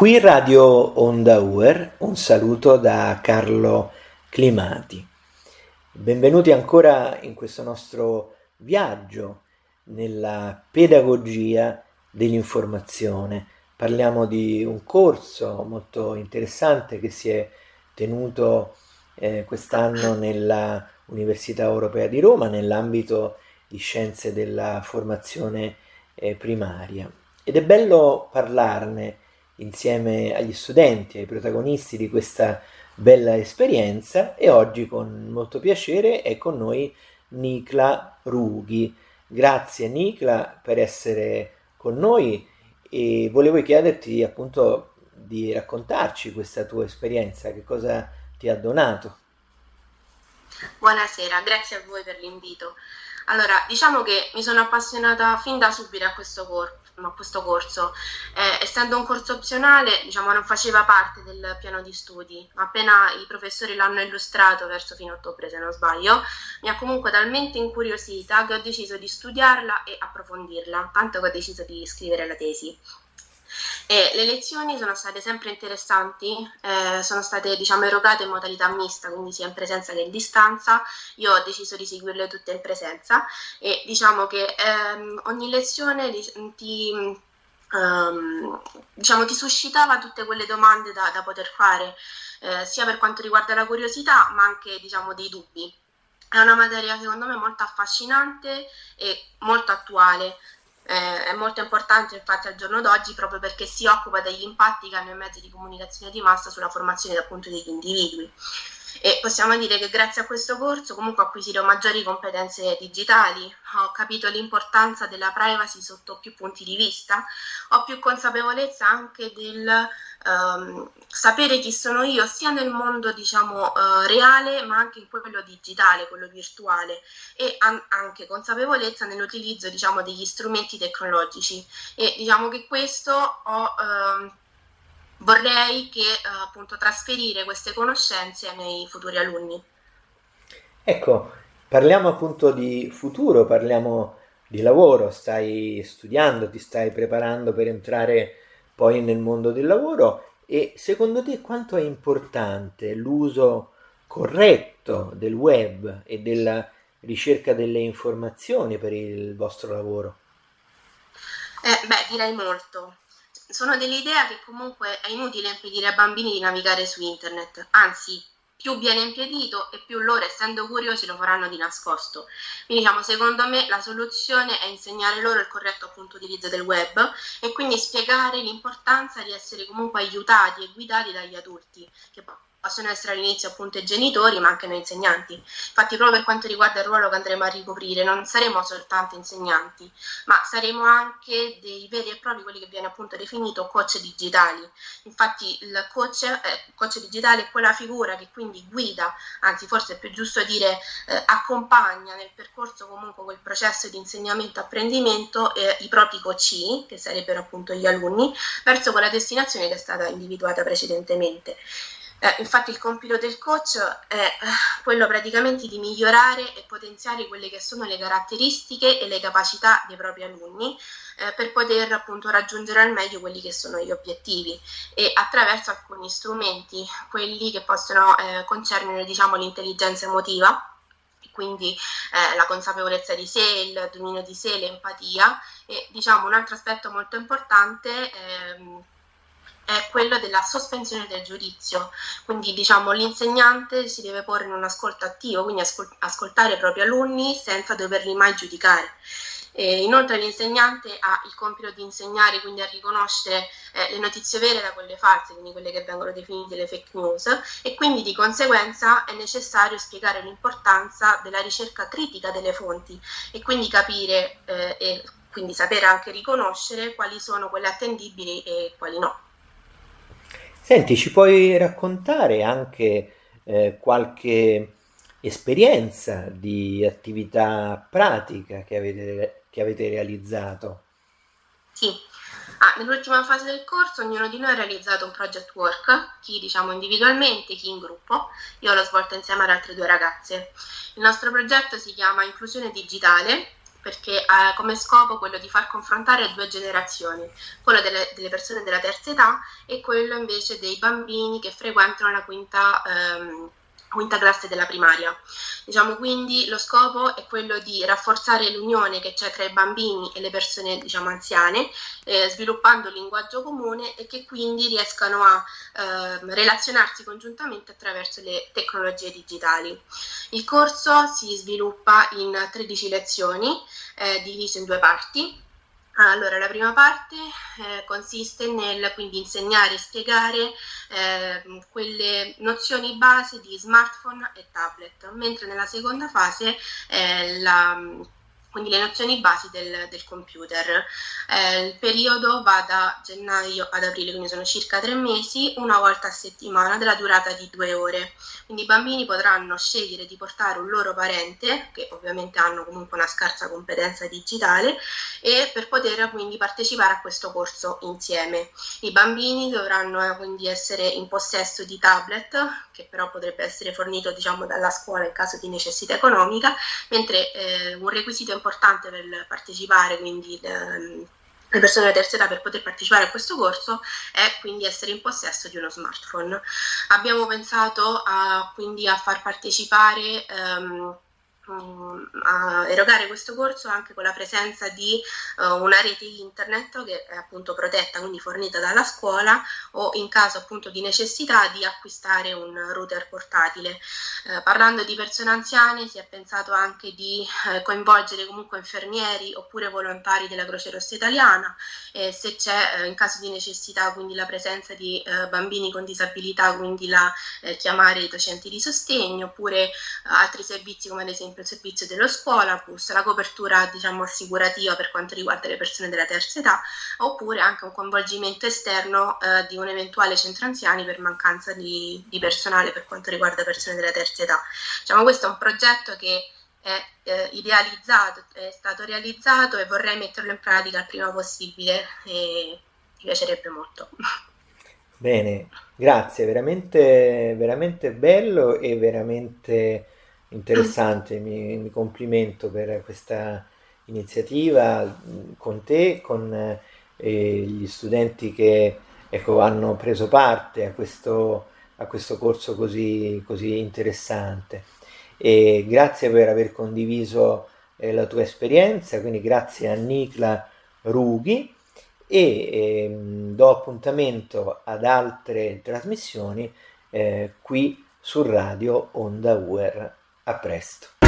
Qui Radio Onda Uer, un saluto da Carlo Climati. Benvenuti ancora in questo nostro viaggio nella pedagogia dell'informazione. Parliamo di un corso molto interessante che si è tenuto eh, quest'anno nella Università Europea di Roma nell'ambito di scienze della formazione eh, primaria. Ed è bello parlarne insieme agli studenti, ai protagonisti di questa bella esperienza e oggi con molto piacere è con noi Nicla Rughi. Grazie Nicla per essere con noi e volevo chiederti appunto di raccontarci questa tua esperienza, che cosa ti ha donato. Buonasera, grazie a voi per l'invito. Allora, diciamo che mi sono appassionata fin da subito a questo, cor- a questo corso. Eh, essendo un corso opzionale, diciamo, non faceva parte del piano di studi. Appena i professori l'hanno illustrato, verso fine ottobre se non sbaglio, mi ha comunque talmente incuriosita che ho deciso di studiarla e approfondirla, tanto che ho deciso di scrivere la tesi. E le lezioni sono state sempre interessanti, eh, sono state diciamo, erogate in modalità mista, quindi sia in presenza che in distanza. Io ho deciso di seguirle tutte in presenza e diciamo che ehm, ogni lezione ti, um, diciamo, ti, suscitava tutte quelle domande da, da poter fare, eh, sia per quanto riguarda la curiosità, ma anche diciamo, dei dubbi. È una materia secondo me molto affascinante e molto attuale, eh, è molto importante infatti al giorno d'oggi proprio perché si occupa degli impatti che hanno i mezzi di comunicazione di massa sulla formazione appunto degli individui. E possiamo dire che grazie a questo corso comunque ho acquisito maggiori competenze digitali, ho capito l'importanza della privacy sotto più punti di vista, ho più consapevolezza anche del um, sapere chi sono io sia nel mondo diciamo uh, reale ma anche in quello digitale, quello virtuale. E an- anche consapevolezza nell'utilizzo diciamo degli strumenti tecnologici. E diciamo che questo ho uh, vorrei che uh, appunto trasferire queste conoscenze ai miei futuri alunni. Ecco, parliamo appunto di futuro, parliamo di lavoro, stai studiando, ti stai preparando per entrare poi nel mondo del lavoro e secondo te quanto è importante l'uso corretto del web e della ricerca delle informazioni per il vostro lavoro? Eh, beh, direi molto. Sono dell'idea che comunque è inutile impedire ai bambini di navigare su internet, anzi più viene impedito e più loro, essendo curiosi, lo faranno di nascosto. Quindi, diciamo, secondo me la soluzione è insegnare loro il corretto appunto utilizzo del web e quindi spiegare l'importanza di essere comunque aiutati e guidati dagli adulti, che possono essere all'inizio appunto i genitori ma anche noi insegnanti. Infatti proprio per quanto riguarda il ruolo che andremo a ricoprire non saremo soltanto insegnanti ma saremo anche dei veri e propri quelli che viene appunto definito coach digitali. Infatti il coach, eh, coach digitale è quella figura che quindi guida, anzi forse è più giusto dire eh, accompagna nel percorso comunque quel processo di insegnamento-apprendimento eh, i propri coach, che sarebbero appunto gli alunni, verso quella destinazione che è stata individuata precedentemente. Eh, infatti il compito del coach è eh, quello praticamente di migliorare e potenziare quelle che sono le caratteristiche e le capacità dei propri alunni eh, per poter appunto raggiungere al meglio quelli che sono gli obiettivi. E attraverso alcuni strumenti, quelli che possono eh, concernere diciamo l'intelligenza emotiva quindi eh, la consapevolezza di sé, il dominio di sé, l'empatia. E diciamo un altro aspetto molto importante ehm, è quello della sospensione del giudizio, quindi diciamo l'insegnante si deve porre in un ascolto attivo, quindi ascol- ascoltare i propri alunni senza doverli mai giudicare. E inoltre l'insegnante ha il compito di insegnare, quindi a riconoscere eh, le notizie vere da quelle false, quindi quelle che vengono definite le fake news, e quindi di conseguenza è necessario spiegare l'importanza della ricerca critica delle fonti e quindi capire eh, e quindi sapere anche riconoscere quali sono quelle attendibili e quali no. Senti, ci puoi raccontare anche eh, qualche esperienza di attività pratica che avete, che avete realizzato? Sì, ah, nell'ultima fase del corso ognuno di noi ha realizzato un project work, chi diciamo individualmente, chi in gruppo. Io l'ho svolto insieme ad altre due ragazze. Il nostro progetto si chiama Inclusione Digitale perché ha come scopo quello di far confrontare due generazioni, quello delle, delle, persone della terza età e quello invece dei bambini che frequentano la quinta ehm, quinta classe della primaria. Diciamo quindi lo scopo è quello di rafforzare l'unione che c'è tra i bambini e le persone diciamo anziane, eh, sviluppando un linguaggio comune e che quindi riescano a eh, relazionarsi congiuntamente attraverso le tecnologie digitali. Il corso si sviluppa in 13 lezioni, eh, divise in due parti. Allora, la prima parte eh, consiste nel quindi insegnare e spiegare eh, quelle nozioni base di smartphone e tablet, mentre nella seconda fase eh, la quindi le nozioni basi del, del computer. Eh, il periodo va da gennaio ad aprile, quindi sono circa tre mesi, una volta a settimana, della durata di due ore. Quindi i bambini potranno scegliere di portare un loro parente, che ovviamente hanno comunque una scarsa competenza digitale, e per poter quindi partecipare a questo corso insieme. I bambini dovranno eh, quindi essere in possesso di tablet, che però potrebbe essere fornito diciamo, dalla scuola in caso di necessità economica, mentre eh, un requisito importante per partecipare, quindi ehm, le persone della terza età per poter partecipare a questo corso è quindi essere in possesso di uno smartphone. Abbiamo pensato a, quindi a far partecipare ehm, a erogare questo corso anche con la presenza di uh, una rete internet che è appunto protetta, quindi fornita dalla scuola o in caso appunto di necessità di acquistare un router portatile. Uh, parlando di persone anziane si è pensato anche di uh, coinvolgere comunque infermieri oppure volontari della Croce Rossa Italiana e se c'è in caso di necessità quindi la presenza di bambini con disabilità quindi la chiamare i docenti di sostegno oppure altri servizi come ad esempio il servizio dello Scuolabus, la copertura diciamo, assicurativa per quanto riguarda le persone della terza età, oppure anche un coinvolgimento esterno eh, di un eventuale centro anziani per mancanza di, di, personale per quanto riguarda persone della terza età. Diciamo, questo è un progetto che è eh, idealizzato, è stato realizzato e vorrei metterlo in pratica il prima possibile e mi piacerebbe molto. Bene, grazie, veramente, veramente bello e veramente interessante, mi, mi, complimento per questa iniziativa con te, con eh, gli studenti che ecco, hanno preso parte a questo, a questo corso così, così, interessante. E grazie per aver condiviso eh, la tua esperienza, quindi grazie a Nicla Rughi e eh, do appuntamento ad altre trasmissioni eh, qui su Radio Onda UR. A presto.